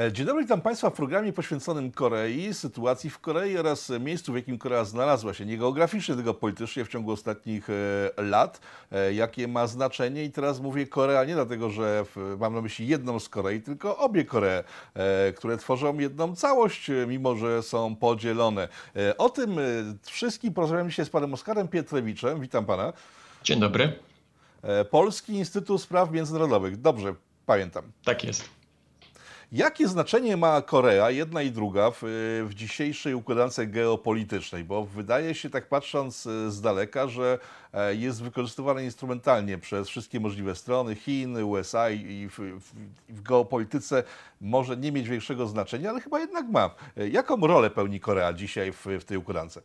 E, dzień dobry, witam Państwa w programie poświęconym Korei, sytuacji w Korei oraz miejscu, w jakim Korea znalazła się, nie geograficznie, tylko politycznie w ciągu ostatnich e, lat, e, jakie ma znaczenie. I teraz mówię Korea nie dlatego, że mam na myśli jedną z Korei, tylko obie Koree, które tworzą jedną całość, mimo że są podzielone. O tym wszystkim porozmawiamy się z panem Oskarem Pietrowiczem. Witam pana. Dzień dobry. Polski Instytut Spraw Międzynarodowych. Dobrze, pamiętam. Tak jest. Jakie znaczenie ma Korea, jedna i druga, w, w dzisiejszej układance geopolitycznej? Bo wydaje się, tak patrząc e, z daleka, że e, jest wykorzystywane instrumentalnie przez wszystkie możliwe strony, Chin, USA i w, w, w geopolityce może nie mieć większego znaczenia, ale chyba jednak ma. E, jaką rolę pełni Korea dzisiaj w, w tej układance?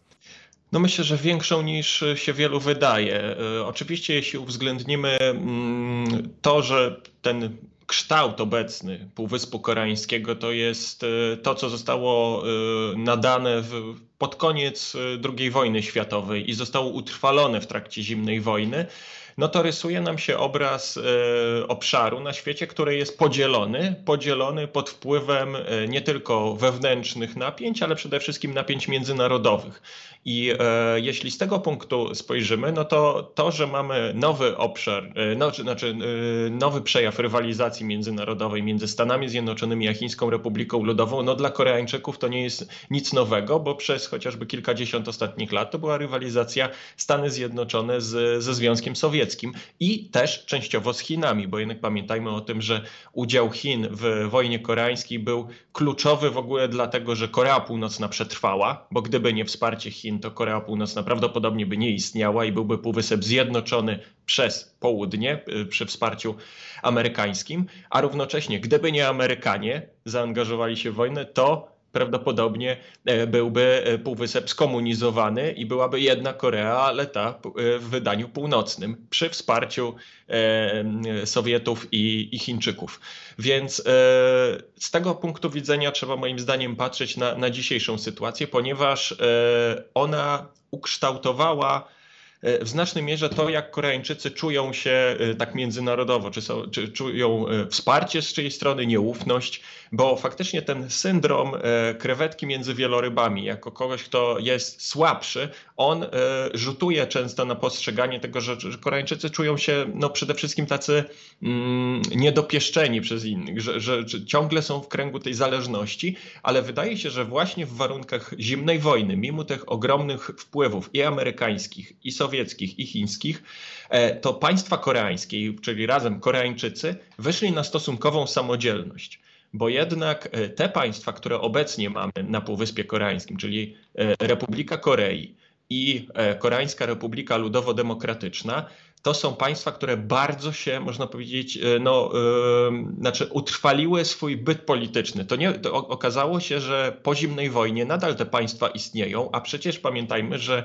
No myślę, że większą niż się wielu wydaje. Oczywiście, jeśli uwzględnimy mm, to, że ten kształt obecny Półwyspu Koreańskiego to jest e, to, co zostało e, nadane w, pod koniec e, II wojny światowej i zostało utrwalone w trakcie zimnej wojny no to rysuje nam się obraz e, obszaru na świecie, który jest podzielony, podzielony pod wpływem e, nie tylko wewnętrznych napięć, ale przede wszystkim napięć międzynarodowych. I e, jeśli z tego punktu spojrzymy, no to to, że mamy nowy obszar, no, znaczy nowy przejaw rywalizacji międzynarodowej między Stanami Zjednoczonymi a Chińską Republiką Ludową, no dla Koreańczyków to nie jest nic nowego, bo przez chociażby kilkadziesiąt ostatnich lat to była rywalizacja Stany Zjednoczone z, ze Związkiem Sowieckim i też częściowo z Chinami, bo jednak pamiętajmy o tym, że udział Chin w wojnie koreańskiej był kluczowy w ogóle dlatego, że Korea Północna przetrwała, bo gdyby nie wsparcie Chin, to Korea Północna prawdopodobnie by nie istniała i byłby Półwysep zjednoczony przez południe y, przy wsparciu amerykańskim, a równocześnie gdyby nie Amerykanie zaangażowali się w wojnę, to prawdopodobnie e, byłby e, półwysep skomunizowany i byłaby jedna Korea, ale ta e, w wydaniu północnym przy wsparciu Sowietów i, i Chińczyków. Więc z tego punktu widzenia trzeba moim zdaniem patrzeć na, na dzisiejszą sytuację, ponieważ ona ukształtowała w znacznej mierze to, jak Koreańczycy czują się tak międzynarodowo, czy, są, czy czują wsparcie z czyjej strony, nieufność, bo faktycznie ten syndrom e, krewetki między wielorybami, jako kogoś, kto jest słabszy, on e, rzutuje często na postrzeganie tego, że, Koreańczycy czują się no, przede wszystkim tacy mm, niedopieszczeni przez innych, że, że, że ciągle są w kręgu tej zależności, ale wydaje się, że właśnie w warunkach zimnej wojny, mimo tych ogromnych wpływów i amerykańskich, i sowieckich, i chińskich, e, to państwa koreańskie, czyli razem Koreańczycy, wyszli na stosunkową samodzielność bo jednak e, te państwa, które obecnie mamy na Półwyspie Koreańskim, czyli e, Republika Korei i Koreańska Republika Ludowo-Demokratyczna, to są państwa, które bardzo się, można powiedzieć, no, yy, znaczy utrwaliły swój byt polityczny. To, nie, to okazało się, że po zimnej wojnie nadal te państwa istnieją, a przecież pamiętajmy, że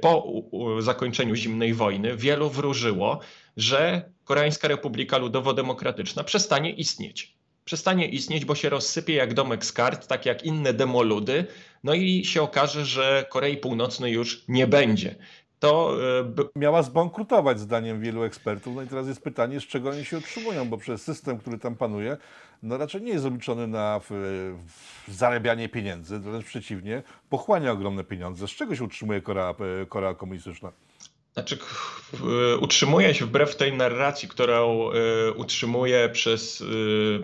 po zakończeniu zimnej wojny wielu wróżyło, że Koreańska Republika Ludowo-Demokratyczna przestanie istnieć przestanie istnieć, bo się rozsypie jak domek z kart, tak jak inne demoludy, no i się okaże, że Korei Północnej już nie będzie. To e, miała zbankrutować zdaniem wielu ekspertów. No i teraz jest pytanie, z czego oni się utrzymują, bo przez system, który tam panuje, no raczej nie jest obliczony na w, w zarabianie pieniędzy, wręcz przeciwnie, pochłania ogromne pieniądze. Z czego się utrzymuje Korea, e, Korea komunistyczna? Znaczy, utrzymuje się wbrew tej narracji, którą y, utrzymuje przez y,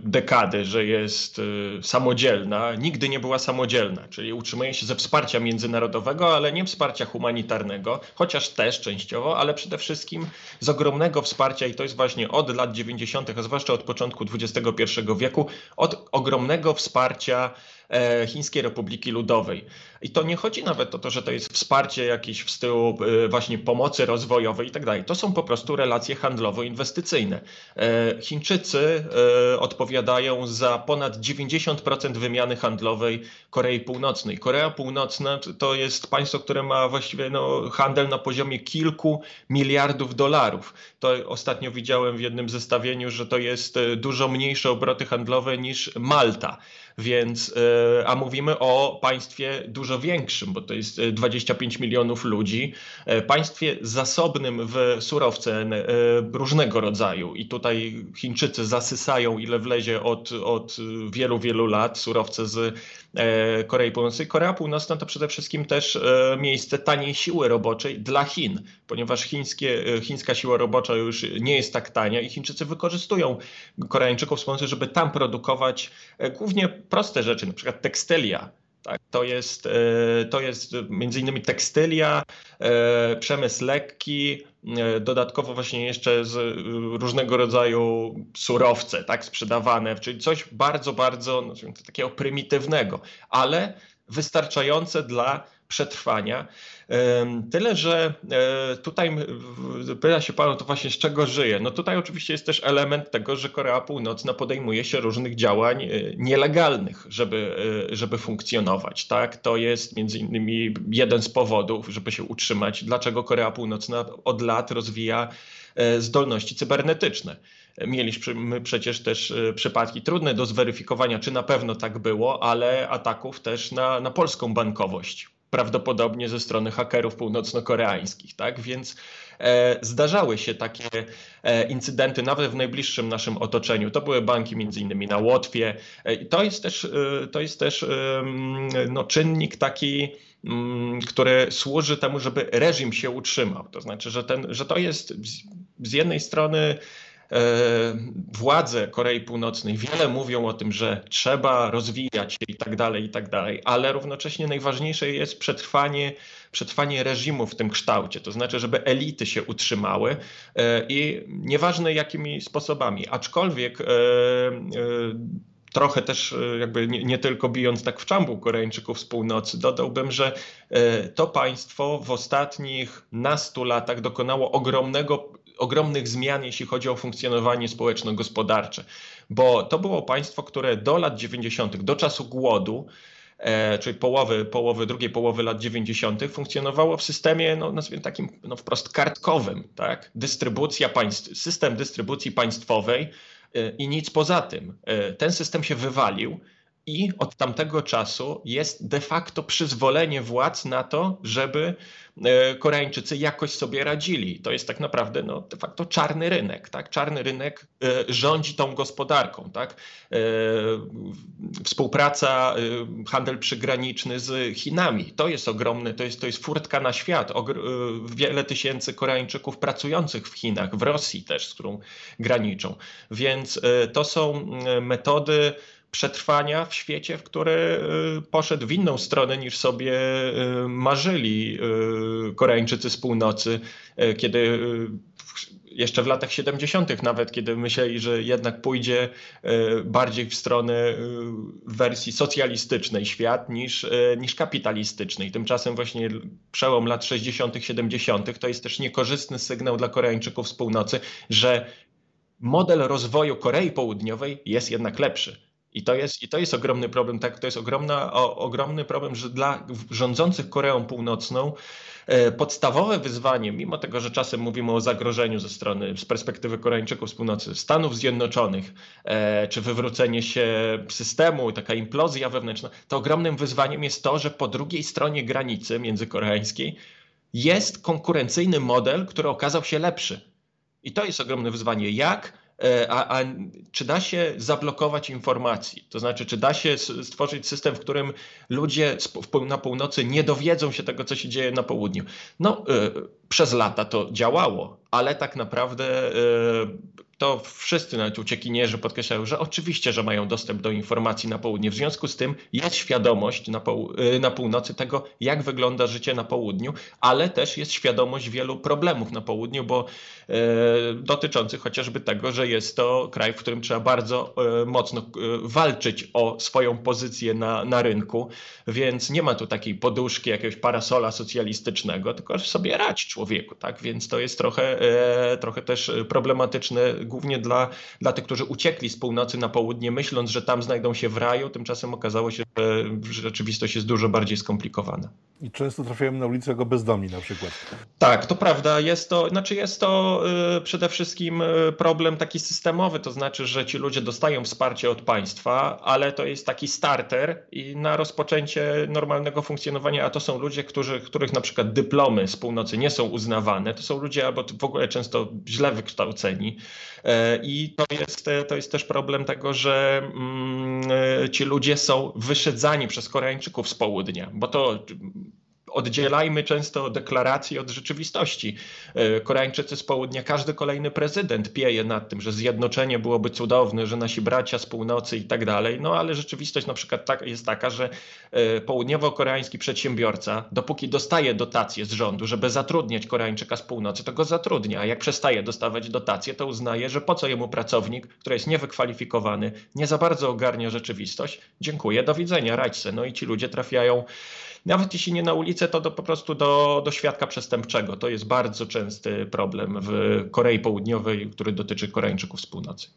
dekady, że jest samodzielna, nigdy nie była samodzielna, czyli utrzymuje się ze wsparcia międzynarodowego, ale nie wsparcia humanitarnego, chociaż też częściowo, ale przede wszystkim z ogromnego wsparcia i to jest właśnie od lat 90., a zwłaszcza od początku XXI wieku, od ogromnego wsparcia E, Chińskiej Republiki Ludowej. I to nie chodzi nawet o to, że to jest wsparcie jakieś w stylu e, właśnie pomocy rozwojowej i tak dalej. To są po prostu relacje handlowo-inwestycyjne. E, Chińczycy odpowiadają za ponad 90% wymiany handlowej Korei Północnej. Korea Północna to jest państwo, które ma właściwie no, handel na poziomie kilku miliardów dolarów. To ostatnio widziałem w jednym zestawieniu, że to jest dużo mniejsze obroty handlowe niż Malta. Więc, a mówimy o państwie dużo większym, bo to jest 25 milionów ludzi, państwie zasobnym w surowce różnego rodzaju. I tutaj Chińczycy zasysają ile wlezie od, od wielu, wielu lat surowce z Korei Północnej. Korea Północna to przede wszystkim też miejsce taniej siły roboczej dla Chin, ponieważ chińskie, chińska siła robocza już nie jest tak tania i Chińczycy wykorzystują Koreańczyków w sposób, żeby tam produkować głównie proste rzeczy, na przykład tekstylia tak, to jest, e, to jest między innymi tekstylia, e, przemysł lekki, e, dodatkowo właśnie jeszcze z różnego rodzaju surowce, tak, sprzedawane, czyli coś bardzo, bardzo no, takiego prymitywnego, ale wystarczające dla przetrwania. Tyle, że e, tutaj pyta się Pan to właśnie z czego żyje. No tutaj oczywiście jest też element tego, że Korea Północna podejmuje się różnych działań e, nielegalnych, żeby, e, żeby funkcjonować. Tak? To jest między innymi jeden z powodów, żeby się utrzymać, dlaczego Korea Północna od lat rozwija zdolności cybernetyczne. Mieliśmy przecież też przypadki trudne do zweryfikowania, czy na pewno tak było, ale ataków też na, na polską bankowość prawdopodobnie ze strony hakerów północno-koreańskich, tak? Więc e, zdarzały się takie e, incydenty nawet w najbliższym naszym otoczeniu. To były banki między innymi na Łotwie. E, to jest też, e, to jest też no, czynnik taki, który służy temu, żeby reżim się utrzymał. To znaczy, że, ten, że to jest z, jednej strony E, władze Korei Północnej wiele mówią o tym, że trzeba rozwijać się i tak dalej, i tak dalej, ale równocześnie najważniejsze jest przetrwanie, przetrwanie reżimu w tym kształcie, to znaczy, żeby elity się utrzymały e, i nieważne jakimi sposobami, aczkolwiek e, trochę też jakby nie, nie, tylko bijąc tak w czambuł Koreańczyków z północy, dodałbym, że to państwo w ostatnich nastu latach dokonało ogromnego ogromnych zmian, jeśli chodzi o funkcjonowanie społeczno-gospodarcze, bo to było państwo, które do lat 90., do czasu głodu, e, czyli połowy, połowy, drugiej połowy lat 90., funkcjonowało w systemie, no, nazwijmy takim no, wprost kartkowym. Tak? Dystrybucja państw, system dystrybucji państwowej e, i nic poza tym. E, ten system się wywalił i od tamtego czasu jest de facto przyzwolenie władz na to, żeby e, Koreańczycy jakoś sobie radzili. To jest tak naprawdę no, de facto czarny rynek. Tak? Czarny rynek e, rządzi tą gospodarką. Tak? E, współpraca, handel przygraniczny z Chinami. To jest ogromny, to jest, to jest furtka na świat. Wiele tysięcy Koreańczyków pracujących w Chinach, w Rosji też, z którą graniczą. Więc to są metody, przetrwania w świecie, w który y, poszedł w inną stronę niż sobie y, marzyli y, Koreańczycy z północy, kiedy jeszcze w latach 70., nawet kiedy myśleli, że jednak pójdzie bardziej w stronę wersji socjalistycznej świat niż, niż kapitalistycznej. Tymczasem właśnie przełom lat 60., 70. to jest też niekorzystny sygnał dla Koreańczyków z północy, że model rozwoju Korei Południowej jest jednak lepszy i to jest, i to jest ogromny problem, tak? To jest ogromna, o, ogromny problem, że dla rządzących Koreą Północną e, podstawowe wyzwanie, mimo tego, że czasem mówimy o zagrożeniu ze strony, z perspektywy Koreańczyków z północy, Stanów Zjednoczonych, e, czy wywrócenie się systemu, taka implozja wewnętrzna, to ogromnym wyzwaniem jest to, że po drugiej stronie granicy międzykoreańskiej jest konkurencyjny model, który okazał się lepszy. I to jest ogromne wyzwanie. Jak a, a, czy da się zablokować informacji? To znaczy, czy da się stworzyć system, w którym ludzie na północy nie dowiedzą się tego, co się dzieje na południu? No, y, przez lata to działało, ale tak naprawdę y, to wszyscy nawet uciekinierzy podkreślają, że oczywiście, że mają dostęp do informacji na południe. W związku z tym jest świadomość na, pół, y, na północy tego, jak wygląda życie na południu, ale też jest świadomość wielu problemów na południu, bo e, dotyczących chociażby tego, że jest to kraj, w którym trzeba bardzo e, mocno e, walczyć o swoją pozycję na, na rynku, więc nie ma tu takiej poduszki, jakiegoś parasola socjalistycznego, tylko sobie radź człowieku, tak? Więc to jest trochę, trochę też problematyczne głównie dla, dla tych, którzy uciekli z północy na południe, myśląc, że tam znajdą się w raju. Tymczasem okazało się, że rzeczywistość jest dużo bardziej skomplikowana. I często trafiają na ulicę jako bezdomni na przykład. Tak, to prawda. Jest to, znaczy jest to y, przede wszystkim y, problem taki systemowy, to znaczy, że ci ludzie dostają wsparcie od państwa, ale to jest taki starter i na rozpoczęcie normalnego funkcjonowania, a to są ludzie, którzy, których na przykład dyplomy z północy nie są uznawane, to są ludzie albo w ogóle często źle wykształceni i to jest, to jest też problem tego, że mm, e, ci ludzie są wyszedzani przez Koreańczyków z południa, bo to oddzielajmy często deklaracje od rzeczywistości. E, Koreańczycy z południa, każdy kolejny prezydent pieje nad tym, że zjednoczenie byłoby cudowne, że nasi bracia z północy i tak dalej, no ale rzeczywistość na przykład tak, jest taka, że e, południowo-koreański przedsiębiorca, dopóki dostaje dotacje z rządu, żeby zatrudniać Koreańczyka z północy, to go zatrudnia, a jak przestaje dostawać dotacje, to uznaje, że po co jemu pracownik, który jest niewykwalifikowany, nie za bardzo ogarnia rzeczywistość, dziękuję, do widzenia, radź No i ci ludzie trafiają nawet jeśli nie na ulicę, to do, po prostu do, do świadka przestępczego. To jest bardzo częsty problem w Korei Południowej, który dotyczy Koreańczyków z północy.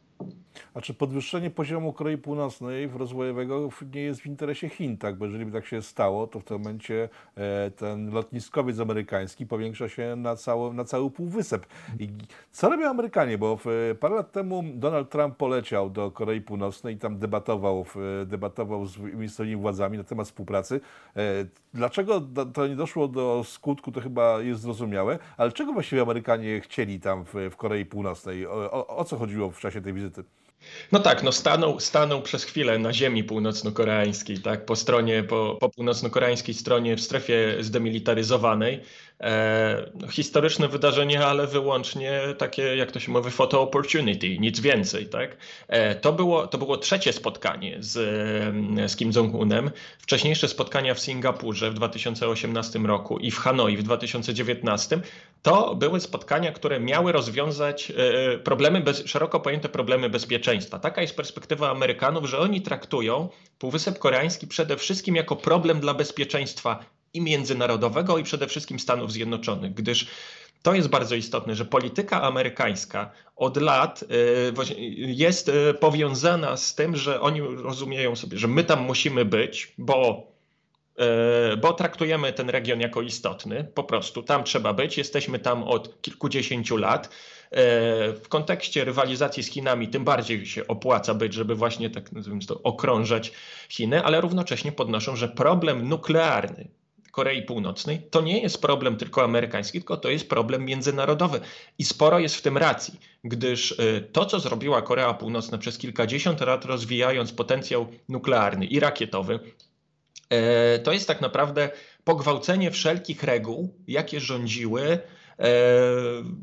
A czy podwyższenie poziomu Korei Północnej w rozwojowego nie jest w interesie Chin, tak? Bo jeżeli by tak się stało, to w tym momencie e, ten lotniskowiec amerykański powiększa się na, cały, na cały półwysep. I co robią Amerykanie? Bo w, parę lat temu Donald Trump poleciał do Korei Północnej i tam debatował, debatował z miejscowymi władzami na temat współpracy. E, dlaczego to nie doszło do skutku, to chyba jest zrozumiałe, ale czego właściwie Amerykanie chcieli tam w, w Korei Północnej? O, o, o co chodziło w czasie tej wizyty? No tak, no stanął, stanął przez chwilę na ziemi północno-koreańskiej, tak, po stronie, po, po północno-koreańskiej stronie w strefie zdemilitaryzowanej. E, historyczne wydarzenie, ale wyłącznie takie, jak to się mówi, photo opportunity, nic więcej, tak. E, to, było, to było trzecie spotkanie z, z Kim Jong-unem. Wcześniejsze spotkania w Singapurze w 2018 roku i w Hanoi w 2019 to były spotkania, które miały rozwiązać e, problemy, bez, szeroko pojęte problemy bezpieczeństwa. Taka jest perspektywa Amerykanów, że oni traktują Półwysep Koreański przede wszystkim jako problem dla bezpieczeństwa i międzynarodowego, i przede wszystkim Stanów Zjednoczonych, gdyż to jest bardzo istotne, że polityka amerykańska od lat e, jest e, powiązana z tym, że oni rozumieją sobie, że my tam musimy być, bo E, bo traktujemy ten region jako istotny. Po prostu tam trzeba być. Jesteśmy tam od kilkudziesięciu lat. W kontekście rywalizacji z Chinami tym bardziej się opłaca być, żeby właśnie tak nazwijmy to okrążać Chiny, ale równocześnie podnoszą, że problem nuklearny Korei Północnej to nie jest problem tylko amerykański, tylko to jest problem międzynarodowy. I sporo jest w tym racji, gdyż e, to, co zrobiła Korea Północna przez kilkadziesiąt lat, rozwijając potencjał nuklearny i rakietowy, E, to jest tak naprawdę pogwałcenie wszelkich reguł, jakie rządziły e,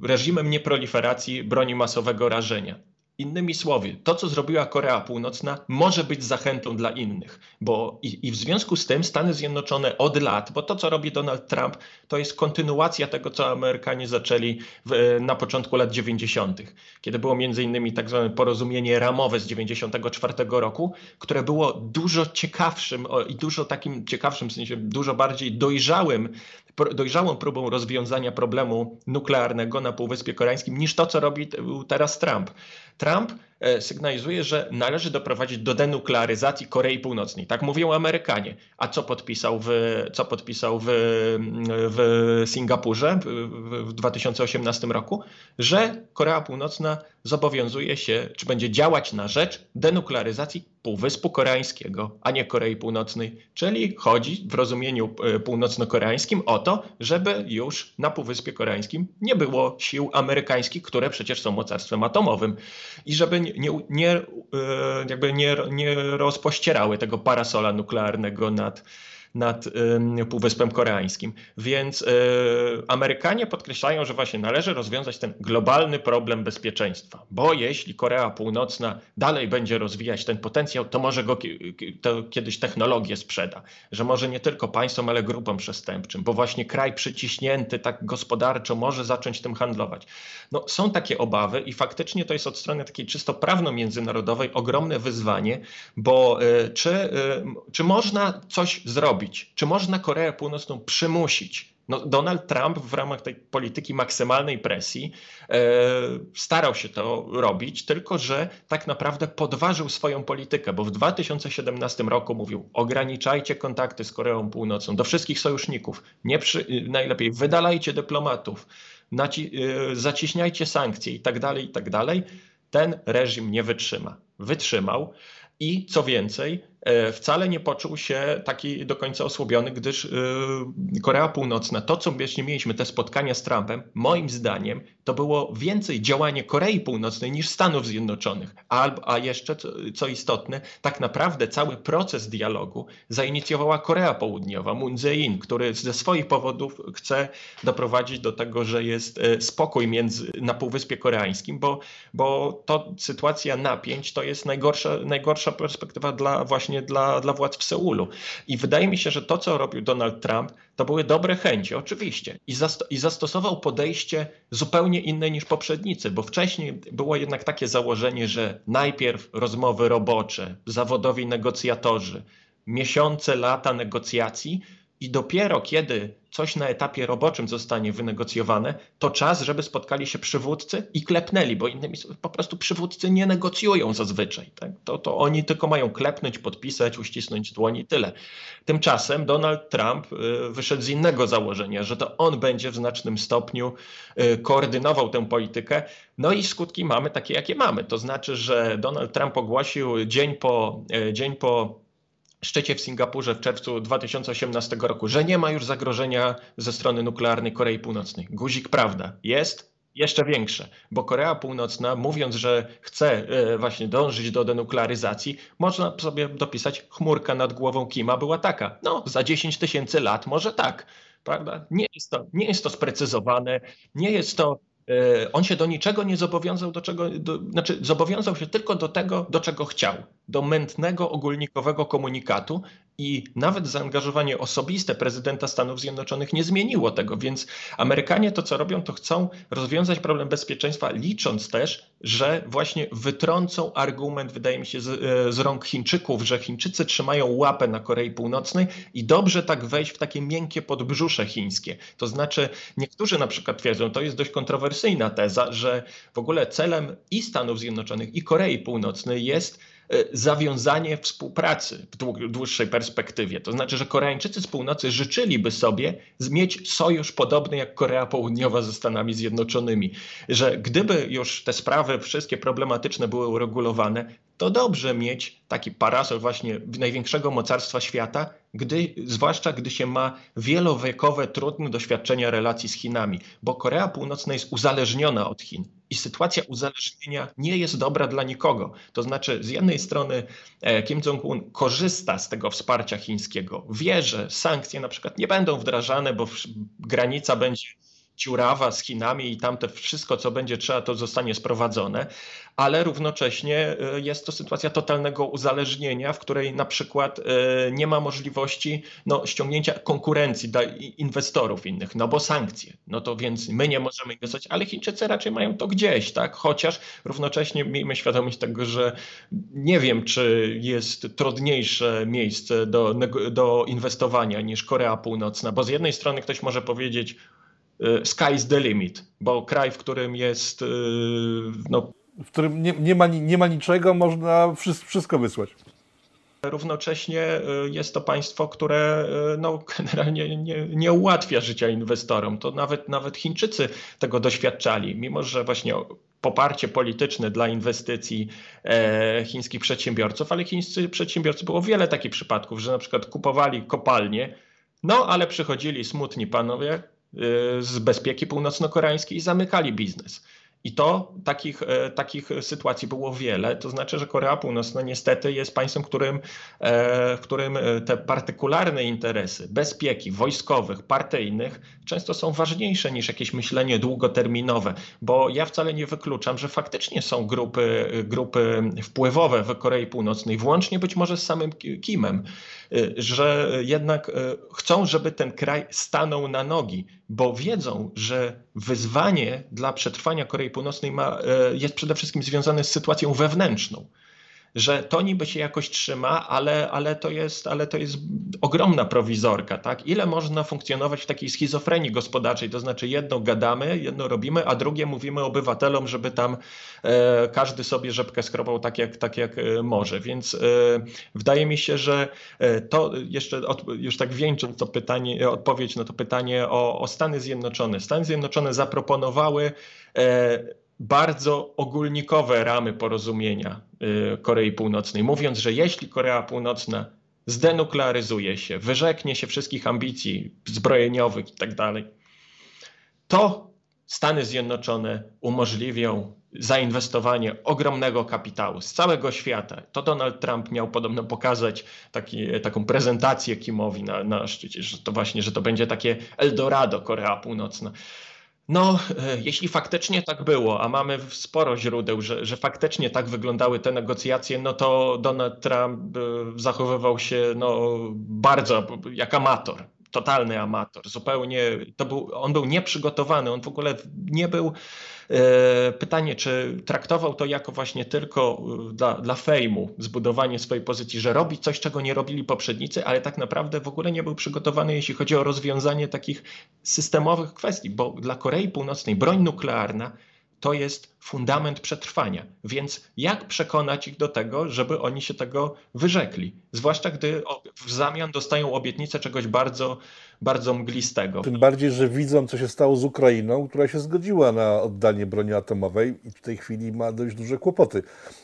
reżimem nieproliferacji broni masowego rażenia. Innymi słowy, to co zrobiła Korea Północna może być zachętą dla innych, bo i, i, w związku z tym Stany Zjednoczone od lat, bo to co robi Donald Trump, to jest kontynuacja tego, co Amerykanie zaczęli w, na początku lat 90., kiedy było między innymi tak zwane porozumienie ramowe z 94 roku, które było dużo ciekawszym i dużo takim ciekawszym, w sensie dużo bardziej dojrzałym dojrzałą próbą rozwiązania problemu nuklearnego na Półwyspie Koreańskim niż to, co robi teraz Trump. Trump e, sygnalizuje, że należy doprowadzić do denuklearyzacji Korei Północnej. Tak mówią Amerykanie. A co podpisał w, co podpisał w, w Singapurze w, w 2018 roku? Że Korea Północna zobowiązuje się, czy będzie działać na rzecz denuklearyzacji Półwyspu Koreańskiego, a nie Korei Północnej. Czyli chodzi w rozumieniu e, północno-koreańskim o to, żeby już na Półwyspie Koreańskim nie było sił amerykańskich, które przecież są mocarstwem atomowym i żeby nie, nie, e, jakby nie, nie rozpościerały tego parasola nuklearnego nad, nad Półwyspem Koreańskim. Więc e, Amerykanie podkreślają, że właśnie należy rozwiązać ten globalny problem bezpieczeństwa, bo jeśli Korea Północna dalej będzie rozwijać ten potencjał, to może go to kiedyś technologię sprzeda, że może nie tylko państwom, ale grupom przestępczym, bo właśnie kraj przyciśnięty tak gospodarczo może zacząć tym handlować. No, są takie obawy i faktycznie to jest od strony takiej czysto prawno-międzynarodowej ogromne wyzwanie, bo e, czy, e, czy można coś zrobić? Zrobić? Czy można Koreę Północną przymusić No, Donald Trump w ramach tej polityki maksymalnej presji e, starał się to robić, tylko że tak naprawdę podważył swoją politykę, bo w 2017 roku mówił: ograniczajcie kontakty z Koreą Północną do wszystkich sojuszników, nie przy, najlepiej wydalajcie dyplomatów, naci, e, zaciśniajcie sankcje i tak dalej, i tak. Ten reżim nie wytrzyma. Wytrzymał i co więcej, wcale nie poczuł się taki do końca osłabiony, gdyż e, Korea Północna, to co właśnie mieliśmy, te spotkania z Trumpem, moim zdaniem to było więcej działanie Korei Północnej niż Stanów Zjednoczonych. A, a jeszcze, co, co istotne, tak naprawdę cały proces dialogu zainicjowała Korea Południowa, Moon Jae-in, który ze swoich powodów chce doprowadzić do tego, że jest e, spokój między, na Półwyspie Koreańskim, bo, bo to sytuacja napięć to jest najgorsza, najgorsza perspektywa dla właśnie właśnie dla, dla władz w Seulu. I wydaje mi się, że to, co robił Donald Trump, to były dobre chęci, oczywiście. I, zasto i zastosował podejście zupełnie inne niż poprzednicy, bo wcześniej było jednak takie założenie, że najpierw rozmowy robocze, zawodowi negocjatorzy, miesiące, lata negocjacji, i dopiero kiedy coś na etapie roboczym zostanie wynegocjowane, to czas, żeby spotkali się przywódcy i klepnęli, bo innymi słowy, po prostu przywódcy nie negocjują zazwyczaj. Tak? To, to oni tylko mają klepnąć, podpisać, uścisnąć dłoni i tyle. Tymczasem Donald Trump y, wyszedł z innego założenia, że to on będzie w znacznym stopniu y, koordynował tę politykę. No i skutki mamy takie, jakie mamy. To znaczy, że Donald Trump ogłosił dzień po, y, dzień po szczycie w Singapurze w czerwcu 2018 roku, że nie ma już zagrożenia ze strony nuklearnej Korei Północnej. Guzik prawda. Jest jeszcze większe, bo Korea Północna, mówiąc, że chce e, właśnie dążyć do denuklearyzacji, można sobie dopisać, chmurka nad głową Kima była taka. No, za 10 tysięcy lat może tak, prawda? Nie jest to, nie jest to sprecyzowane, nie jest to on się do niczego nie zobowiązał, do czego, do, znaczy zobowiązał się tylko do tego, do czego chciał, do mętnego, ogólnikowego komunikatu i nawet zaangażowanie osobiste prezydenta Stanów Zjednoczonych nie zmieniło tego, więc Amerykanie to, co robią, to chcą rozwiązać problem bezpieczeństwa, licząc też, że właśnie wytrącą argument, wydaje mi się, z, e, z rąk Chińczyków, że Chińczycy trzymają łapę na Korei Północnej i dobrze tak wejść w takie miękkie podbrzusze chińskie. To znaczy, niektórzy na przykład twierdzą, to jest dość kontrowersyjna teza, że w ogóle celem i Stanów Zjednoczonych, i Korei Północnej jest zawiązanie współpracy w dłuższej perspektywie. To znaczy, że Koreańczycy z północy życzyliby sobie mieć sojusz podobny jak Korea Południowa ze Stanami Zjednoczonymi. Że gdyby już te sprawy wszystkie problematyczne były uregulowane, to dobrze mieć taki parasol właśnie największego mocarstwa świata, gdy, zwłaszcza gdy się ma wielowiekowe, trudne doświadczenia relacji z Chinami, bo Korea Północna jest uzależniona od Chin i sytuacja uzależnienia nie jest dobra dla nikogo. To znaczy, z jednej strony e, Kim Jong-un korzysta z tego wsparcia chińskiego, wie, że sankcje na przykład nie będą wdrażane, bo granica będzie dziurawa z Chinami i tamte wszystko, co będzie trzeba, to zostanie sprowadzone, ale równocześnie e, jest to sytuacja totalnego uzależnienia, w której na przykład e, nie ma możliwości no, ściągnięcia konkurencji dla inwestorów innych, no bo sankcje. No to więc my nie możemy inwestować, ale Chińczycy raczej mają to gdzieś, tak? Chociaż równocześnie miejmy świadomość tego, że nie wiem, czy jest trudniejsze miejsce do, do inwestowania niż Korea Północna, bo z jednej strony ktoś może powiedzieć, sky's the limit, bo kraj, w którym jest. Y, no, w którym nie, nie, ma, nie ma niczego, można wszystko wysłać. Równocześnie y, jest to państwo, które no, generalnie nie, nie ułatwia życia inwestorom. To nawet, nawet Chińczycy tego doświadczali, mimo że właśnie poparcie polityczne dla inwestycji e, chińskich przedsiębiorców, ale chińscy przedsiębiorcy było wiele takich przypadków, że na przykład kupowali kopalnie, no ale przychodzili smutni panowie, Y, z bezpieki północno-koreańskiej zamykali biznes. I to takich, e, takich sytuacji było wiele. To znaczy, że Korea Północna niestety jest państwem, którym, e, w którym e, te partykularne interesy bezpieki wojskowych, partyjnych często są ważniejsze niż jakieś myślenie długoterminowe, bo ja wcale nie wykluczam, że faktycznie są grupy, grupy wpływowe w Korei Północnej, włącznie być może z samym Kimem, że jednak chcą, żeby ten kraj stanął na nogi, bo wiedzą, że wyzwanie dla przetrwania Korei Północnej ma, e, jest przede wszystkim związane z sytuacją wewnętrzną. Że to niby się jakoś trzyma, ale, ale, to, jest, ale to jest ogromna prowizorka. Tak? Ile można funkcjonować w takiej schizofrenii gospodarczej? To znaczy jedno gadamy, jedno robimy, a drugie mówimy obywatelom, żeby tam e, każdy sobie rzepkę skrobał tak jak, tak jak e, może. Więc e, wydaje mi się, że e, to jeszcze od, już tak wieńcząc to pytanie, odpowiedź na to pytanie o, o Stany Zjednoczone. Stany Zjednoczone zaproponowały e, bardzo ogólnikowe ramy porozumienia y, Korei Północnej, mówiąc, że jeśli Korea Północna zdenuklearyzuje się, wyrzeknie się wszystkich ambicji zbrojeniowych tak to Stany Zjednoczone umożliwią zainwestowanie ogromnego kapitału z całego świata. To Donald Trump miał podobno pokazać taki, taką prezentację Kimowi na, na szczycie, że to właśnie, że to będzie takie Eldorado Korea Północna. No, e, jeśli faktycznie tak było, a mamy sporo źródeł, że, że faktycznie tak wyglądały te negocjacje, no to Donald Trump e, zachowywał się no, bardzo jak amator totalny amator, zupełnie, to był, on był nieprzygotowany, on w ogóle nie był, e, pytanie, czy traktował to jako właśnie tylko e, dla, dla fejmu, zbudowanie swojej pozycji, że robi coś, czego nie robili poprzednicy, ale tak naprawdę w ogóle nie był przygotowany, jeśli chodzi o rozwiązanie takich systemowych kwestii, bo dla Korei Północnej broń nuklearna to jest fundament przetrwania. Więc jak przekonać ich do tego, żeby oni się tego wyrzekli? Zwłaszcza gdy w zamian dostają obietnicę czegoś bardzo, bardzo mglistego. Tym bardziej, że widzą, co się stało z Ukrainą, która się zgodziła na oddanie broni atomowej i w tej chwili ma dość duże kłopoty.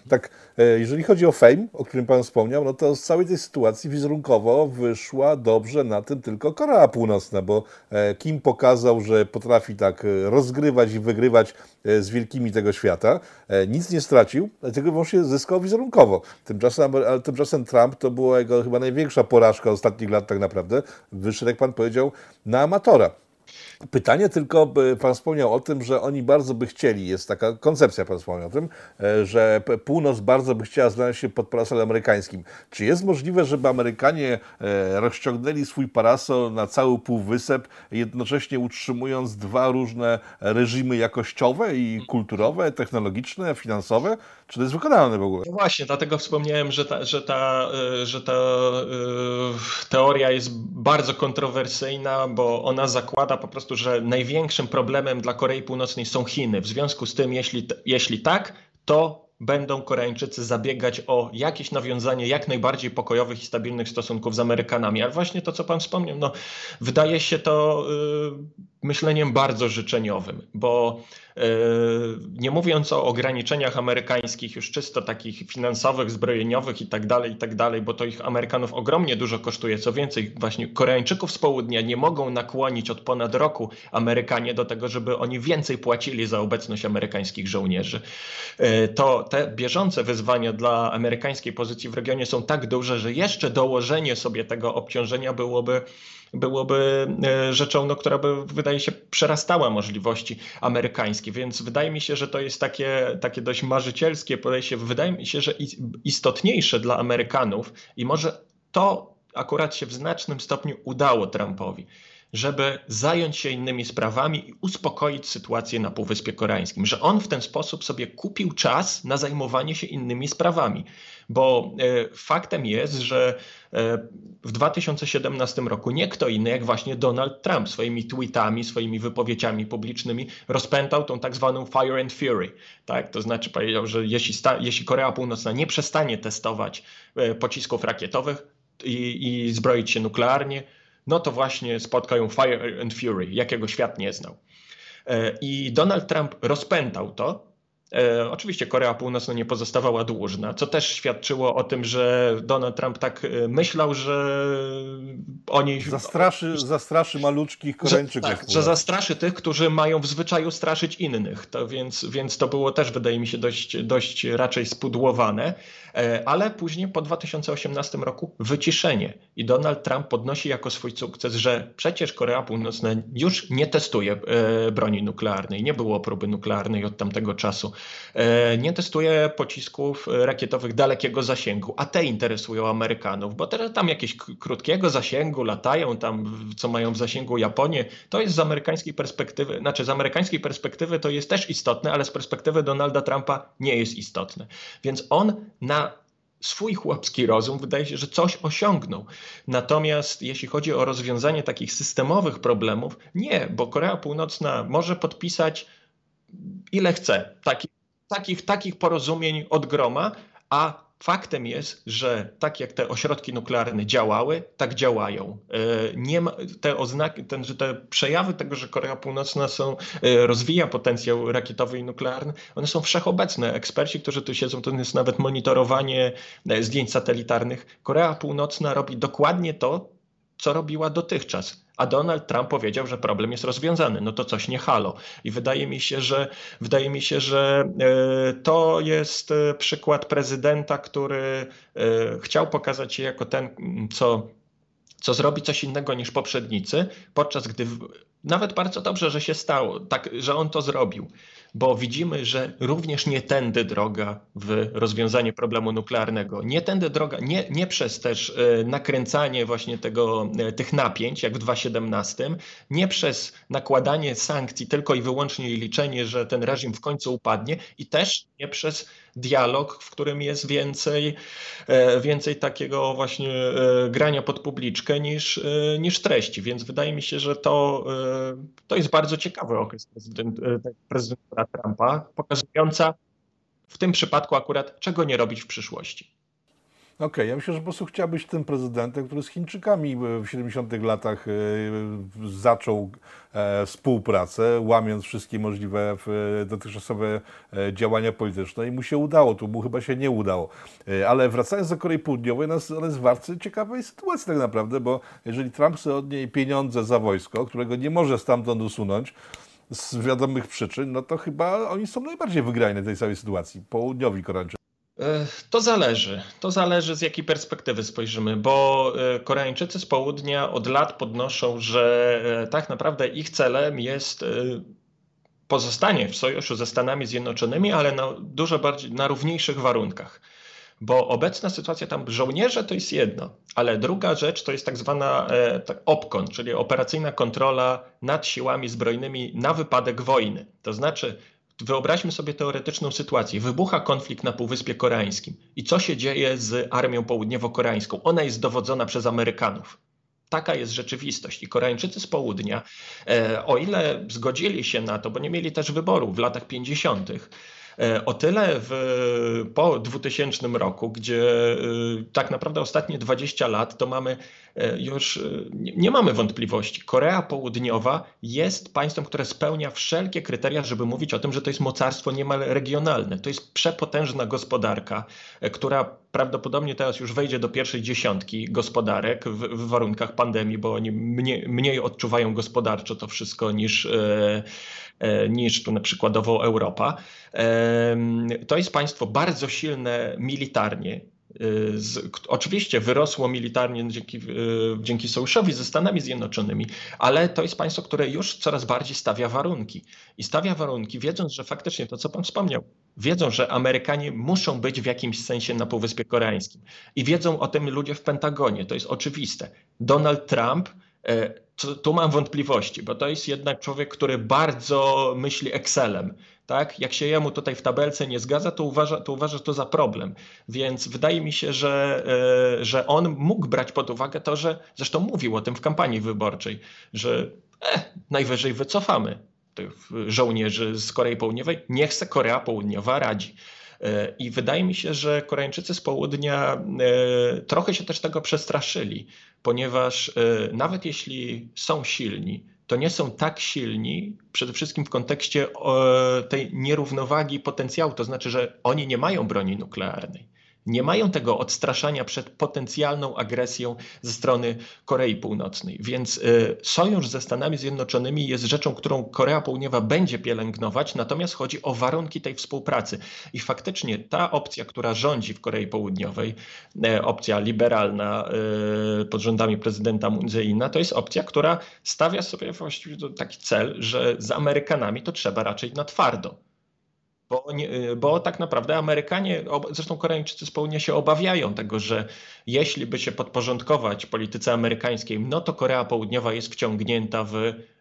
Tak, e, jeżeli chodzi o Fame, o którym Pan wspomniał, no to z całej tej sytuacji wizerunkowo wyszła dobrze na tym tylko Korea Północna, bo e, Kim pokazał, że potrafi tak e, rozgrywać i wygrywać z wielkimi tego świata, nic nie stracił, dlatego właśnie zyskał wizerunkowo. Tymczasem, tymczasem Trump to była jego chyba największa porażka ostatnich lat tak naprawdę. Wyszedł, jak Pan powiedział, powiedział, na amatora. Pytanie tylko, Pan wspomniał o tym, że oni bardzo by chcieli, jest taka koncepcja, Pan wspomniał o tym, e, że północ bardzo by chciała znaleźć się pod parasolem amerykańskim. Czy jest możliwe, żeby Amerykanie e, rozciągnęli swój parasol na cały półwysep, jednocześnie utrzymując dwa różne reżimy jakościowe i kulturowe, technologiczne, finansowe? Czy to jest wykonalne w ogóle? No właśnie, dlatego wspomniałem, że ta, że ta, e, że ta teoria jest bardzo kontrowersyjna, bo ona zakłada po prostu że największym problemem dla Korei Północnej są Chiny. W związku z tym, jeśli, jeśli tak, to będą Koreańczycy zabiegać o jakieś nawiązanie jak najbardziej pokojowych i stabilnych stosunków z Amerykanami. Ale właśnie to, co Pan wspomniał, no, wydaje się to y, myśleniem bardzo życzeniowym, bo yy, nie mówiąc o ograniczeniach amerykańskich, już czysto takich finansowych, zbrojeniowych i tak dalej, i tak bo to ich Amerykanów ogromnie dużo kosztuje. Co więcej, właśnie Koreańczyków z południa nie mogą nakłonić od ponad roku Amerykanie do tego, żeby oni więcej płacili za obecność amerykańskich żołnierzy. Yy, to te bieżące wyzwania dla amerykańskiej pozycji w regionie są tak duże, że jeszcze dołożenie sobie tego obciążenia byłoby byłoby e, rzeczą, no, która by wydaje się przerastała możliwości amerykańskie, więc wydaje mi się, że to jest takie, takie dość marzycielskie podejście. Wydaje mi się, że istotniejsze dla Amerykanów i może to akurat się w znacznym stopniu udało Trumpowi żeby zająć się innymi sprawami i uspokoić sytuację na Półwyspie Koreańskim, że on w ten sposób sobie kupił czas na zajmowanie się innymi sprawami. Bo e, faktem jest, że e, w 2017 roku nie kto inny jak właśnie Donald Trump swoimi tweetami, swoimi wypowiedziami publicznymi rozpętał tą tak zwaną Fire and Fury. Tak? To znaczy powiedział, że jeśli, jeśli Korea Północna nie przestanie testować e, pocisków rakietowych i, i zbroić się nuklearnie, no to właśnie spotka ją Fire and Fury, jakiego świat nie znał. I Donald Trump rozpętał to, E, oczywiście Korea Północna nie pozostawała dłużna, co też świadczyło o tym, że Donald Trump tak e, myślał, że oni... Zastraszy, zastraszy maluczkich Koreańczyków. Tak, że zastraszy tych, którzy mają w zwyczaju straszyć innych, to więc, więc to było też, wydaje mi się, dość, dość raczej spudłowane, e, ale później po 2018 roku wyciszenie i Donald Trump podnosi jako swój sukces, że przecież Korea Północna już nie testuje broni nuklearnej, nie było próby nuklearnej od tamtego czasu. E, nie testuje pocisków rakietowych dalekiego zasięgu, a te interesują Amerykanów, bo teraz tam jakieś krótkiego zasięgu latają tam, co mają w zasięgu Japonię. To jest z amerykańskiej perspektywy, znaczy z amerykańskiej perspektywy to jest też istotne, ale z perspektywy Donalda Trumpa nie jest istotne. Więc on na swój chłopski rozum, wydaje się, że coś osiągnął. Natomiast jeśli chodzi o rozwiązanie takich systemowych problemów, nie, bo Korea Północna może podpisać ile chce takich, takich, takich porozumień od groma, a Faktem jest, że tak jak te ośrodki nuklearne działały, tak działają. E, nie ma, te oznaki, ten, że te przejawy tego, że Korea Północna są, e, rozwija potencjał rakietowy i nuklearny, one są wszechobecne. Eksperci, którzy tu siedzą, to jest nawet monitorowanie e, zdjęć satelitarnych. Korea Północna robi dokładnie to, co robiła dotychczas a Donald Trump powiedział, że problem jest rozwiązany. No to coś nie halo. I wydaje mi się, że wydaje mi się, że e, to jest e, przykład prezydenta, który e, chciał pokazać się jako ten, co co zrobi coś innego niż poprzednicy, podczas gdy nawet bardzo dobrze, że się stało, tak, że on to zrobił, bo widzimy, że również nie tędy droga w rozwiązanie problemu nuklearnego. Nie tędy droga, nie, nie przez też e, nakręcanie właśnie tego, e, tych napięć, jak w 2017, nie przez nakładanie sankcji tylko i wyłącznie i liczenie, że ten reżim w końcu upadnie i też nie przez dialog, w którym jest więcej, e, więcej takiego właśnie grania pod publiczkę niż, niż treści. Więc wydaje mi się, że to to jest bardzo ciekawy okres prezydent, e, prezydentura Trumpa, pokazująca w tym przypadku akurat, czego nie robić w przyszłości. Okej, okay, ja myślę, że po prostu chciał być tym prezydentem, który z Chińczykami w 70-tych latach e, zaczął e, współpracę, łamiąc wszystkie możliwe dotychczasowe działania polityczne i mu się udało, tu mu chyba się nie udało. Ale wracając do Korei Południowej, nas jest w bardzo ciekawej sytuacji tak naprawdę, bo jeżeli Trump chce od niej pieniądze za wojsko, którego nie może stamtąd usunąć, z wiadomych przyczyn, no to chyba oni są najbardziej wygrani tej całej sytuacji, południowi Koreańczycy. E, to zależy. To zależy z jakiej perspektywy spojrzymy, bo e, Koreańczycy z południa od lat podnoszą, że e, tak naprawdę ich celem jest pozostanie w sojuszu ze Stanami Zjednoczonymi, ale na dużo bardziej na równiejszych warunkach. Bo obecna sytuacja tam żołnierze to jest jedno, ale druga rzecz to jest tak zwana OPCON, czyli operacyjna kontrola nad siłami zbrojnymi na wypadek wojny. To znaczy Wyobraźmy sobie teoretyczną sytuację. Wybucha konflikt na Półwyspie Koreańskim. I co się dzieje z armią południowo-koreańską? Ona jest dowodzona przez Amerykanów. Taka jest rzeczywistość. I Koreańczycy z południa, e, o ile zgodzili się na to, bo nie mieli też wyboru w latach 50., E, o tyle w, po 2000 roku, gdzie e, tak naprawdę ostatnie 20 lat, to mamy e, już, nie, mamy wątpliwości. Korea Południowa jest państwem, które spełnia wszelkie kryteria, żeby mówić o tym, że to jest mocarstwo niemal regionalne. To jest przepotężna gospodarka, która prawdopodobnie teraz już wejdzie do pierwszej dziesiątki gospodarek w, w warunkach pandemii, bo oni mniej, mniej odczuwają gospodarczo to wszystko niż. E, E, niż tu na przykładowo Europa. To jest państwo bardzo silne militarnie, e, z, oczywiście wyrosło militarnie dzięki, e, dzięki sojuszowi ze Stanami Zjednoczonymi, ale to jest państwo, które już coraz bardziej stawia warunki. I stawia warunki, wiedząc, że faktycznie to, co pan wspomniał, wiedzą, że Amerykanie muszą być w jakimś sensie na Półwyspie Koreańskim. I wiedzą o tym ludzie w Pentagonie, to jest oczywiste. Donald Trump tu mam wątpliwości, bo to jest jednak człowiek, który bardzo myśli Excelem. Tak? Jak się jemu tutaj w tabelce nie zgadza, to uważa, to uważa to za problem. Więc wydaje mi się, że, e, że on mógł brać pod uwagę to, że zresztą mówił o tym w kampanii wyborczej, że eh, najwyżej wycofamy tych żołnierzy z Korei Południowej, niech se Korea Południowa radzi. E, I wydaje mi się, że Koreańczycy z południa e, trochę się też tego przestraszyli, ponieważ e, nawet jeśli są silni, to nie są tak silni, przede wszystkim w kontekście tej nierównowagi potencjału, to znaczy, że oni nie mają broni nuklearnej nie mają tego odstraszania przed potencjalną agresją ze strony Korei Północnej. Więc y, sojusz ze Stanami Zjednoczonymi jest rzeczą, którą Korea Południowa będzie pielęgnować, natomiast chodzi o warunki tej współpracy. I faktycznie ta opcja, która rządzi w Korei Południowej, e, opcja liberalna e, pod rządami prezydenta Moon Jae-ina, to jest opcja, która stawia sobie właściwie taki cel, że z Amerykanami to trzeba raczej na twardo bo, nie, bo tak naprawdę Amerykanie, zresztą Koreańczycy z południa się obawiają tego, że jeśli by się podporządkować polityce amerykańskiej, no to Korea Południowa jest wciągnięta w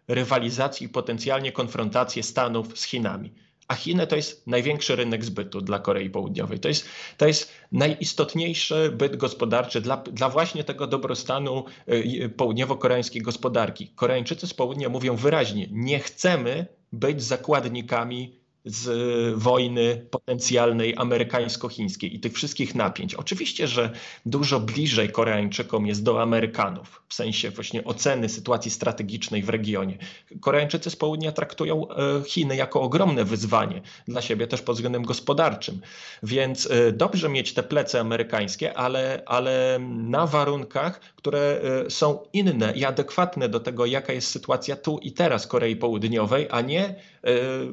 rywalizację i potencjalnie konfrontację Stanów z Chinami. a Chiny to jest największy rynek zbytu dla Korei Południowej. To jest, to jest najistotniejszy byt gospodarczy dla, dla właśnie tego dobrostanu y, południowo-koreańskiej gospodarki. Koreańczycy z południa mówią wyraźnie, nie chcemy być zakładnikami z wojny potencjalnej amerykańsko-chińskiej i tych wszystkich napięć. Oczywiście, że dużo bliżej Koreańczykom jest do Amerykanów, w sensie właśnie oceny sytuacji strategicznej w regionie. Koreańczycy z południa traktują e, Chiny jako ogromne wyzwanie dla siebie też pod względem gospodarczym. Więc e, dobrze mieć te plece amerykańskie, ale, ale na warunkach, które e, są inne i adekwatne do tego, jaka jest sytuacja tu i teraz Korei Południowej, a nie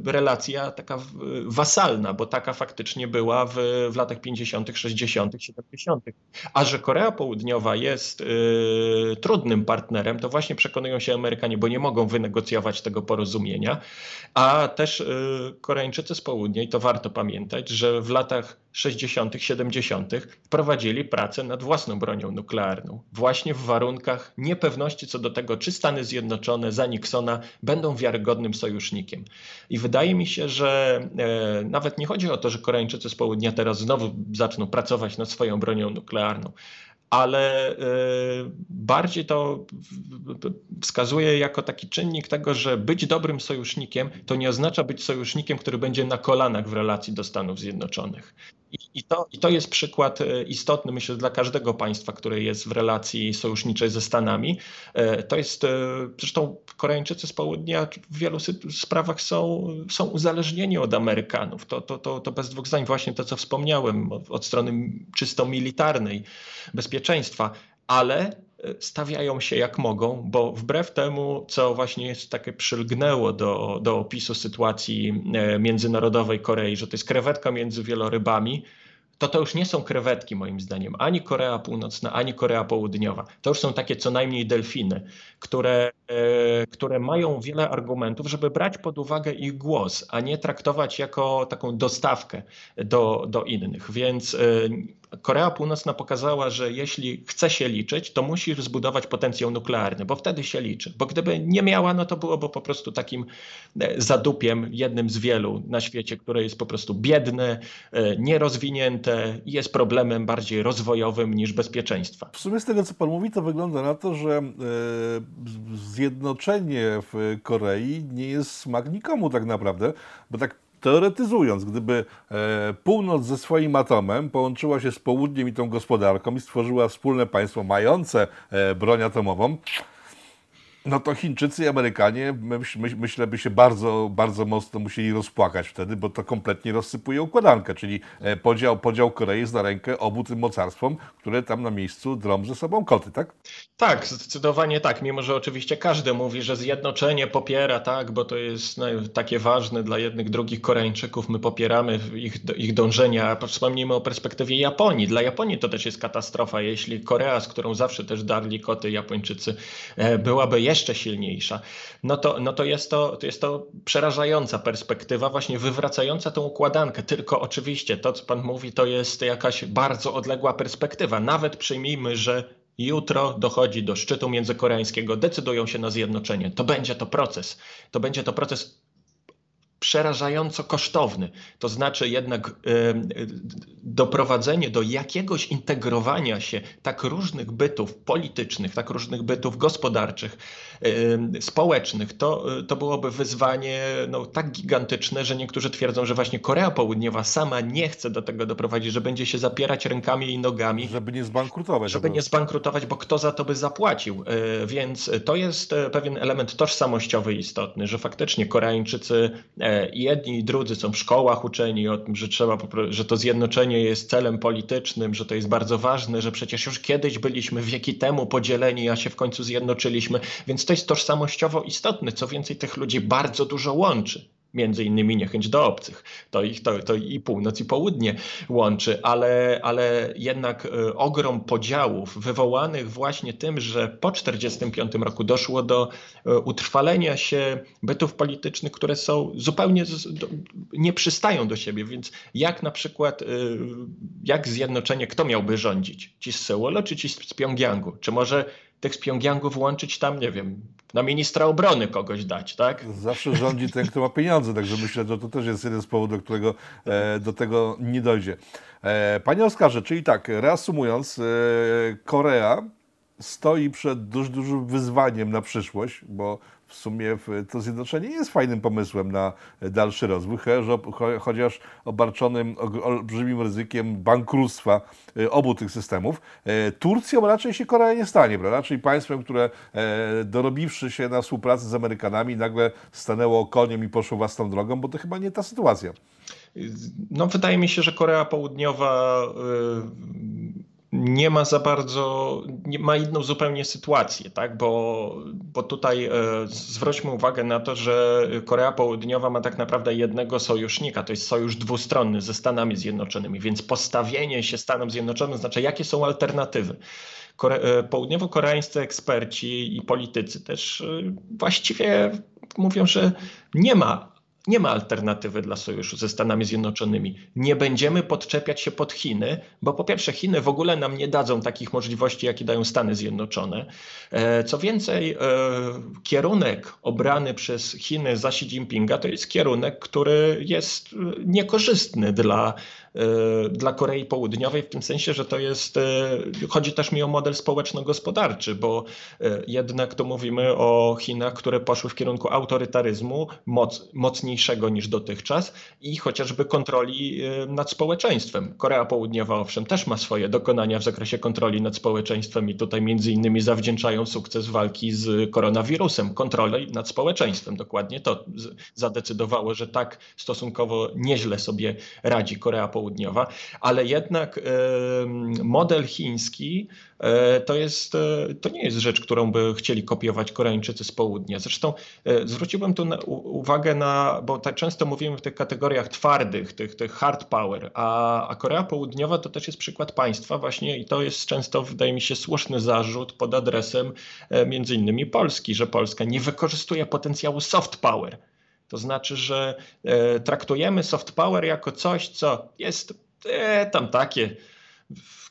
relacja taka wasalna, bo taka faktycznie była w, w latach 50., 60., 70. A że Korea Południowa jest y, trudnym partnerem, to właśnie przekonują się Amerykanie, bo nie mogą wynegocjować tego porozumienia. A też y, Koreańczycy z południa, i to warto pamiętać, że w latach 60., 70. prowadzili pracę nad własną bronią nuklearną, właśnie w warunkach niepewności co do tego, czy Stany Zjednoczone za Nixona będą wiarygodnym sojusznikiem. I wydaje mi się, że e, nawet nie chodzi o to, że Koreańczycy z południa teraz znowu zaczną pracować nad swoją bronią nuklearną, ale e, bardziej to wskazuje jako taki czynnik tego, że być dobrym sojusznikiem to nie oznacza być sojusznikiem, który będzie na kolanach w relacji do Stanów Zjednoczonych. I, to, I to jest przykład e, istotny, myślę, dla każdego państwa, które jest w relacji sojuszniczej ze Stanami. E, to jest, zresztą Koreańczycy z południa w wielu sprawach są, są uzależnieni od Amerykanów. To, to, to, to bez dwóch zdań właśnie to, co wspomniałem, od, strony czysto militarnej, bezpieczeństwa ale e, stawiają się jak mogą, bo wbrew temu, co właśnie jest takie przylgnęło do, do opisu sytuacji e, międzynarodowej Korei, że to jest krewetka między wielorybami, to to już nie są krewetki moim zdaniem, ani Korea Północna, ani Korea Południowa. To już są takie co najmniej delfiny, które, e, które mają wiele argumentów, żeby brać pod uwagę ich głos, a nie traktować jako taką dostawkę do, do innych. Więc Korea Północna pokazała, że jeśli chce się liczyć, to musi zbudować potencjał nuklearny, bo wtedy się liczy. Bo gdyby nie miała, no to byłoby po prostu takim e, zadupiem, jednym z wielu na świecie, które jest po prostu biedne, e, nierozwinięte i jest problemem bardziej rozwojowym niż bezpieczeństwa. W sumie z tego, co Pan mówi, to wygląda na to, że e, zjednoczenie w Korei nie jest smak nikomu tak naprawdę, bo tak teoretyzując, gdyby e, północ ze swoim atomem połączyła się z południem i tą gospodarką i stworzyła wspólne państwo mające e, broń atomową, no to Chińczycy i Amerykanie, myśl, myśl, myślę, by się bardzo, bardzo mocno musieli rozpłakać wtedy, bo to kompletnie rozsypuje układankę, czyli e, podział, podział Korei jest na rękę obu tym mocarstwom, które tam na miejscu drą ze sobą koty, tak? Tak, zdecydowanie tak, mimo że oczywiście każdy mówi, że zjednoczenie popiera, tak, bo to jest no, takie ważne dla jednych, drugich Koreańczyków, my popieramy ich, ich dążenia. Wspomnijmy o perspektywie Japonii. Dla Japonii to też jest katastrofa, jeśli Korea, z którą zawsze też darli koty Japończycy, e, byłaby jeszcze jeszcze silniejsza, no to, no to, jest, to, to jest to przerażająca perspektywa, właśnie wywracająca tą układankę. Tylko oczywiście to, co Pan mówi, to jest jakaś bardzo odległa perspektywa. Nawet przyjmijmy, że Jutro dochodzi do szczytu międzykoreańskiego, decydują się na zjednoczenie. To będzie to proces. To będzie to proces przerażająco kosztowny. To znaczy jednak doprowadzenie do jakiegoś integrowania się tak różnych bytów politycznych, tak różnych bytów gospodarczych, społecznych, to, to byłoby wyzwanie no, tak gigantyczne, że niektórzy twierdzą, że właśnie Korea Południowa sama nie chce do tego doprowadzić, że będzie się zapierać rękami i nogami. Żeby nie zbankrutować. Żeby nie zbankrutować, bo kto za to by zapłacił. E, więc to jest e, pewien element tożsamościowy istotny, że faktycznie Koreańczycy e, jedni i drudzy są w szkołach uczeni o tym, że trzeba, że to zjednoczenie jest celem politycznym, że to jest bardzo ważne, że przecież już kiedyś byliśmy wieki temu podzieleni, a się w końcu zjednoczyliśmy, więc to jest tożsamościowo istotne. Co więcej, tych ludzi bardzo dużo łączy między innymi niechęć do obcych. To ich to, to i północ i południe łączy, ale, ale jednak e, ogrom podziałów wywołanych właśnie tym, że po 1945 roku doszło do e, utrwalenia się bytów politycznych, które są zupełnie nie przystają do siebie, więc jak na przykład e, jak zjednoczenie, kto miałby rządzić? Ci z Seulu czy ci z Pjongjangu? Czy może tych z Pjongjangu włączyć tam, nie wiem, na ministra obrony kogoś dać, tak? Zawsze rządzi ten, kto ma pieniądze, także myślę, że to też jest jeden z powodów, do którego e, do tego nie dojdzie. E, panie Oskarze, czyli tak, reasumując, e, Korea stoi przed dużo, dużym wyzwaniem na przyszłość, bo w sumie to zjednoczenie jest fajnym pomysłem na dalszy rozwój, chociaż obarczonym olbrzymim ryzykiem bankructwa e, obu tych systemów. E, Turcją raczej się Korea nie stanie, prawda? czyli państwem, które e, dorobiwszy się na współpracy z Amerykanami nagle stanęło koniem i poszło własną drogą, bo to chyba nie ta sytuacja. No, wydaje mi się, że Korea Południowa nie ma za bardzo, ma inną zupełnie sytuację, tak? bo, bo tutaj e, zwróćmy uwagę na to, że Korea Południowa ma tak naprawdę jednego sojusznika, to jest sojusz dwustronny ze Stanami Zjednoczonymi, więc postawienie się Stanom Zjednoczonym znaczy, jakie są alternatywy. Kore e, południowo-koreańscy eksperci i politycy też e, właściwie mówią, że nie ma nie ma alternatywy dla sojuszu ze Stanami Zjednoczonymi. Nie będziemy podczepiać się pod Chiny, bo po pierwsze Chiny w ogóle nam nie dadzą takich możliwości, jakie dają Stany Zjednoczone. E, co więcej, e, kierunek obrany przez Chiny za Xi Jinpinga to jest kierunek, który jest e, niekorzystny dla dla Korei Południowej, w tym sensie, że to jest, e, chodzi też mi o model społeczno-gospodarczy, bo e, jednak to mówimy o Chinach, które poszły w kierunku autorytaryzmu moc, mocniejszego niż dotychczas i chociażby kontroli nad społeczeństwem. Korea Południowa, owszem, też ma swoje dokonania w zakresie kontroli nad społeczeństwem i tutaj między innymi zawdzięczają sukces walki z koronawirusem, kontroli nad społeczeństwem. Dokładnie to zadecydowało, że tak stosunkowo nieźle sobie radzi Korea Południowa południowa, ale jednak model chiński e, to, jest, e, to nie jest rzecz, którą by chcieli kopiować Koreańczycy z południa. Zresztą e, zwróciłbym tu na, uwagę na, bo tak często mówimy w tych kategoriach twardych, tych, tych hard power, a, a Korea Południowa to też jest przykład państwa właśnie i to jest często, wydaje mi się, słuszny zarzut pod adresem między innymi Polski, że Polska nie wykorzystuje potencjału soft power to znaczy, że e, traktujemy soft power jako coś, co jest e, tam takie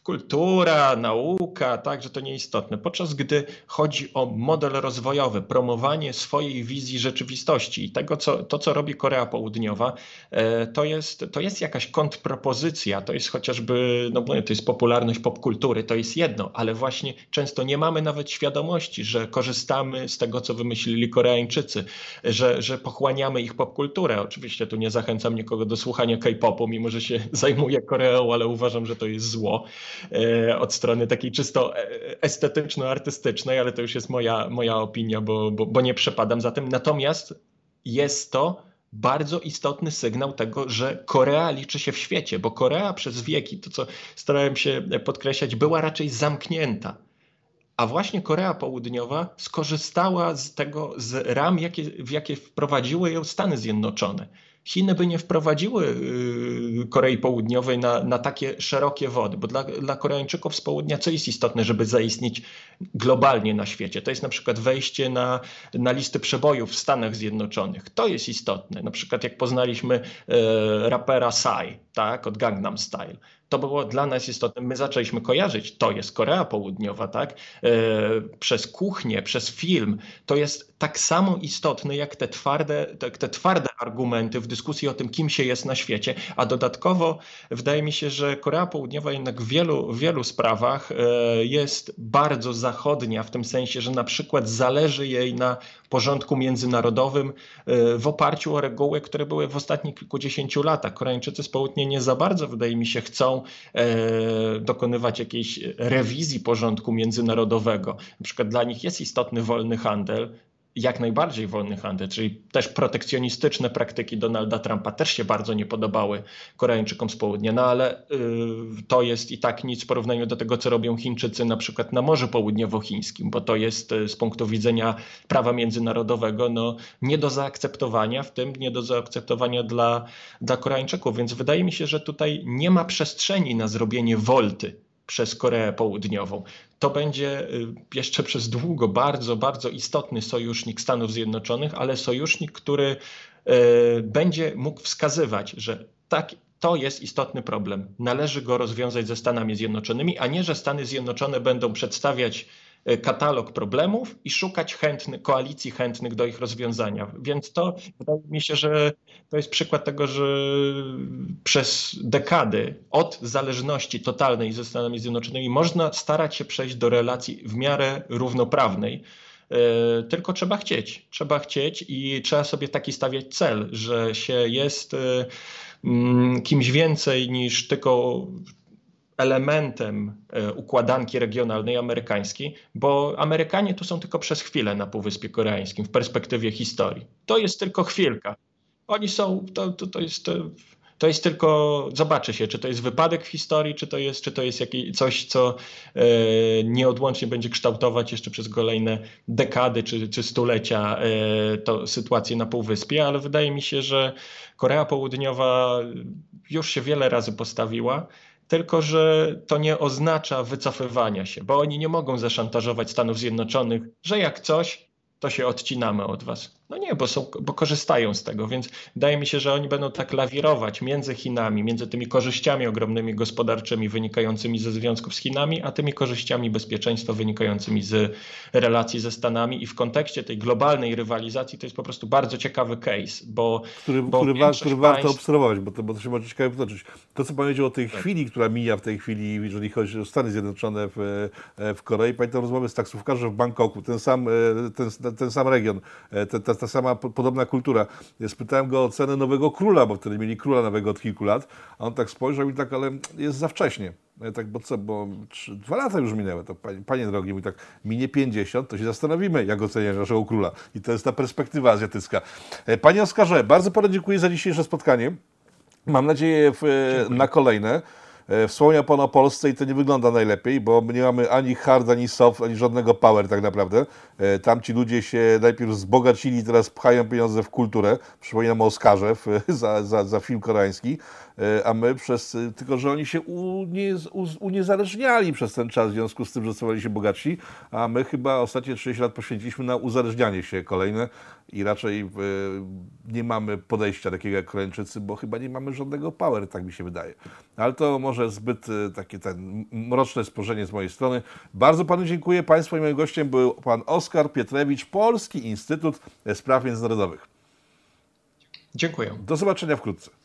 kultura, nauka, tak, że to nieistotne. Podczas gdy chodzi o model rozwojowy, promowanie swojej wizji rzeczywistości i tego, co, to, co robi Korea Południowa, e, to jest, to jest jakaś kontrpropozycja, to jest chociażby, no to jest popularność popkultury, to jest jedno, ale właśnie często nie mamy nawet świadomości, że korzystamy z tego, co wymyślili Koreańczycy, że, że pochłaniamy ich popkulturę. Oczywiście tu nie zachęcam nikogo do słuchania K-popu, mimo że się zajmuję Koreą, ale uważam, że to jest zło. E, od strony takiej czysto e, estetyczno-artystycznej, ale to już jest moja, moja opinia, bo, bo, bo nie przepadam za tym. Natomiast jest to bardzo istotny sygnał tego, że Korea liczy się w świecie, bo Korea przez wieki, to co starałem się podkreślać, była raczej zamknięta. A właśnie Korea Południowa skorzystała z tego, z ram, jakie, w jakie wprowadziły ją Stany Zjednoczone. Chiny by nie wprowadziły y, Korei Południowej na, na takie szerokie wody, bo dla, dla Koreańczyków z południa co jest istotne, żeby zaistnieć globalnie na świecie? To jest na przykład wejście na, na listy przebojów w Stanach Zjednoczonych. To jest istotne. Na przykład jak poznaliśmy e, rapera Psy, tak, od Gangnam Style to było dla nas istotne. My zaczęliśmy kojarzyć, to jest Korea Południowa, tak? E, przez kuchnię, przez film. To jest tak samo istotne jak te twarde, te twarde argumenty w dyskusji o tym, kim się jest na świecie. A dodatkowo wydaje mi się, że Korea Południowa jednak w wielu, w wielu sprawach e, jest bardzo zachodnia, w tym sensie, że na przykład zależy jej na porządku międzynarodowym e, w oparciu o reguły, które były w ostatnich kilkudziesięciu latach. Koreańczycy z południa nie za bardzo, wydaje mi się, chcą e, dokonywać jakiejś rewizji porządku międzynarodowego. Na przykład dla nich jest istotny wolny handel, jak najbardziej wolny handel, czyli też protekcjonistyczne praktyki Donalda Trumpa też się bardzo nie podobały Koreańczykom z południa, no ale y, to jest i tak nic w porównaniu do tego, co robią Chińczycy na przykład na Morzu Południowochińskim, bo to jest y, z punktu widzenia prawa międzynarodowego no, nie do zaakceptowania, w tym nie do zaakceptowania dla, dla Koreańczyków, więc wydaje mi się, że tutaj nie ma przestrzeni na zrobienie wolty przez Koreę Południową. To będzie y, jeszcze przez długo bardzo, bardzo istotny sojusznik Stanów Zjednoczonych, ale sojusznik, który y, będzie mógł wskazywać, że tak, to jest istotny problem. Należy go rozwiązać ze Stanami Zjednoczonymi, a nie, że Stany Zjednoczone będą przedstawiać katalog problemów i szukać chętny, koalicji chętnych do ich rozwiązania. Więc to wydaje mi się, że to jest przykład tego, że przez dekady od zależności totalnej ze Stanami Zjednoczonymi można starać się przejść do relacji w miarę równoprawnej. E, tylko trzeba chcieć. Trzeba chcieć i trzeba sobie taki stawiać cel, że się jest e, mm, kimś więcej niż tylko elementem e, układanki regionalnej amerykańskiej, bo Amerykanie tu są tylko przez chwilę na Półwyspie Koreańskim w perspektywie historii. To jest tylko chwilka. Oni są, to, to, to jest to jest tylko, zobaczy się, czy to jest wypadek w historii, czy to jest, czy to jest jakieś, coś, co e, nieodłącznie będzie kształtować jeszcze przez kolejne dekady czy, czy stulecia e, to sytuację na Półwyspie, ale wydaje mi się, że Korea Południowa już się wiele razy postawiła tylko że to nie oznacza wycofywania się, bo oni nie mogą zaszantażować Stanów Zjednoczonych, że jak coś, to się odcinamy od was. No nie, bo, są, bo korzystają z tego, więc wydaje mi się, że oni będą tak lawirować między Chinami, między tymi korzyściami ogromnymi gospodarczymi wynikającymi ze związków z Chinami, a tymi korzyściami bezpieczeństwa wynikającymi z relacji ze Stanami i w kontekście tej globalnej rywalizacji to jest po prostu bardzo ciekawy case, bo... Który, bo który, wa, który warto państw... obserwować, bo to, bo to się może ciekawie potoczyć. To, co powiedział o tej tak. chwili, która mija w tej chwili, jeżeli chodzi o Stany Zjednoczone w, w Korei, pamiętam rozmowę z taksówkarzem w Bangkoku, ten sam, ten, ten sam region, ten, ten ta sama podobna kultura. Ja spytałem go o cenę nowego króla, bo wtedy mieli króla nowego od kilku lat, a on tak spojrzał i tak, ale jest za wcześnie. Ja tak, bo co, bo trzy, dwa lata już minęły, to panie, panie drogi, mówi tak, minie 50, to się zastanowimy, jak oceniać naszego króla. I to jest ta perspektywa azjatycka. E, panie Oskarze, bardzo panu dziękuję za dzisiejsze spotkanie. Mam nadzieję w, na kolejne. E, wspomniał Pan o Polsce i to nie wygląda najlepiej, bo my nie mamy ani hard, ani soft, ani żadnego power tak naprawdę. E, tam ci ludzie się najpierw wzbogacili, teraz pchają pieniądze w kulturę. Przypominam o Oscarze za, za, za film koreański. E, a my przez, tylko że oni się unie, uniezależniali przez ten czas w związku z tym, że stawali się bogatsi, a my chyba ostatnie 30 lat poświęciliśmy na uzależnianie się kolejne i raczej e, nie mamy podejścia takiego jak Koreańczycy, bo chyba nie mamy żadnego power, tak mi się wydaje. Ale to może zbyt e, takie ten mroczne spojrzenie z mojej strony. Bardzo panu dziękuję. Państwu i moim gościem był pan Oskar Pietrewicz, Polski Instytut Spraw Międzynarodowych. Dziękuję. Do zobaczenia wkrótce.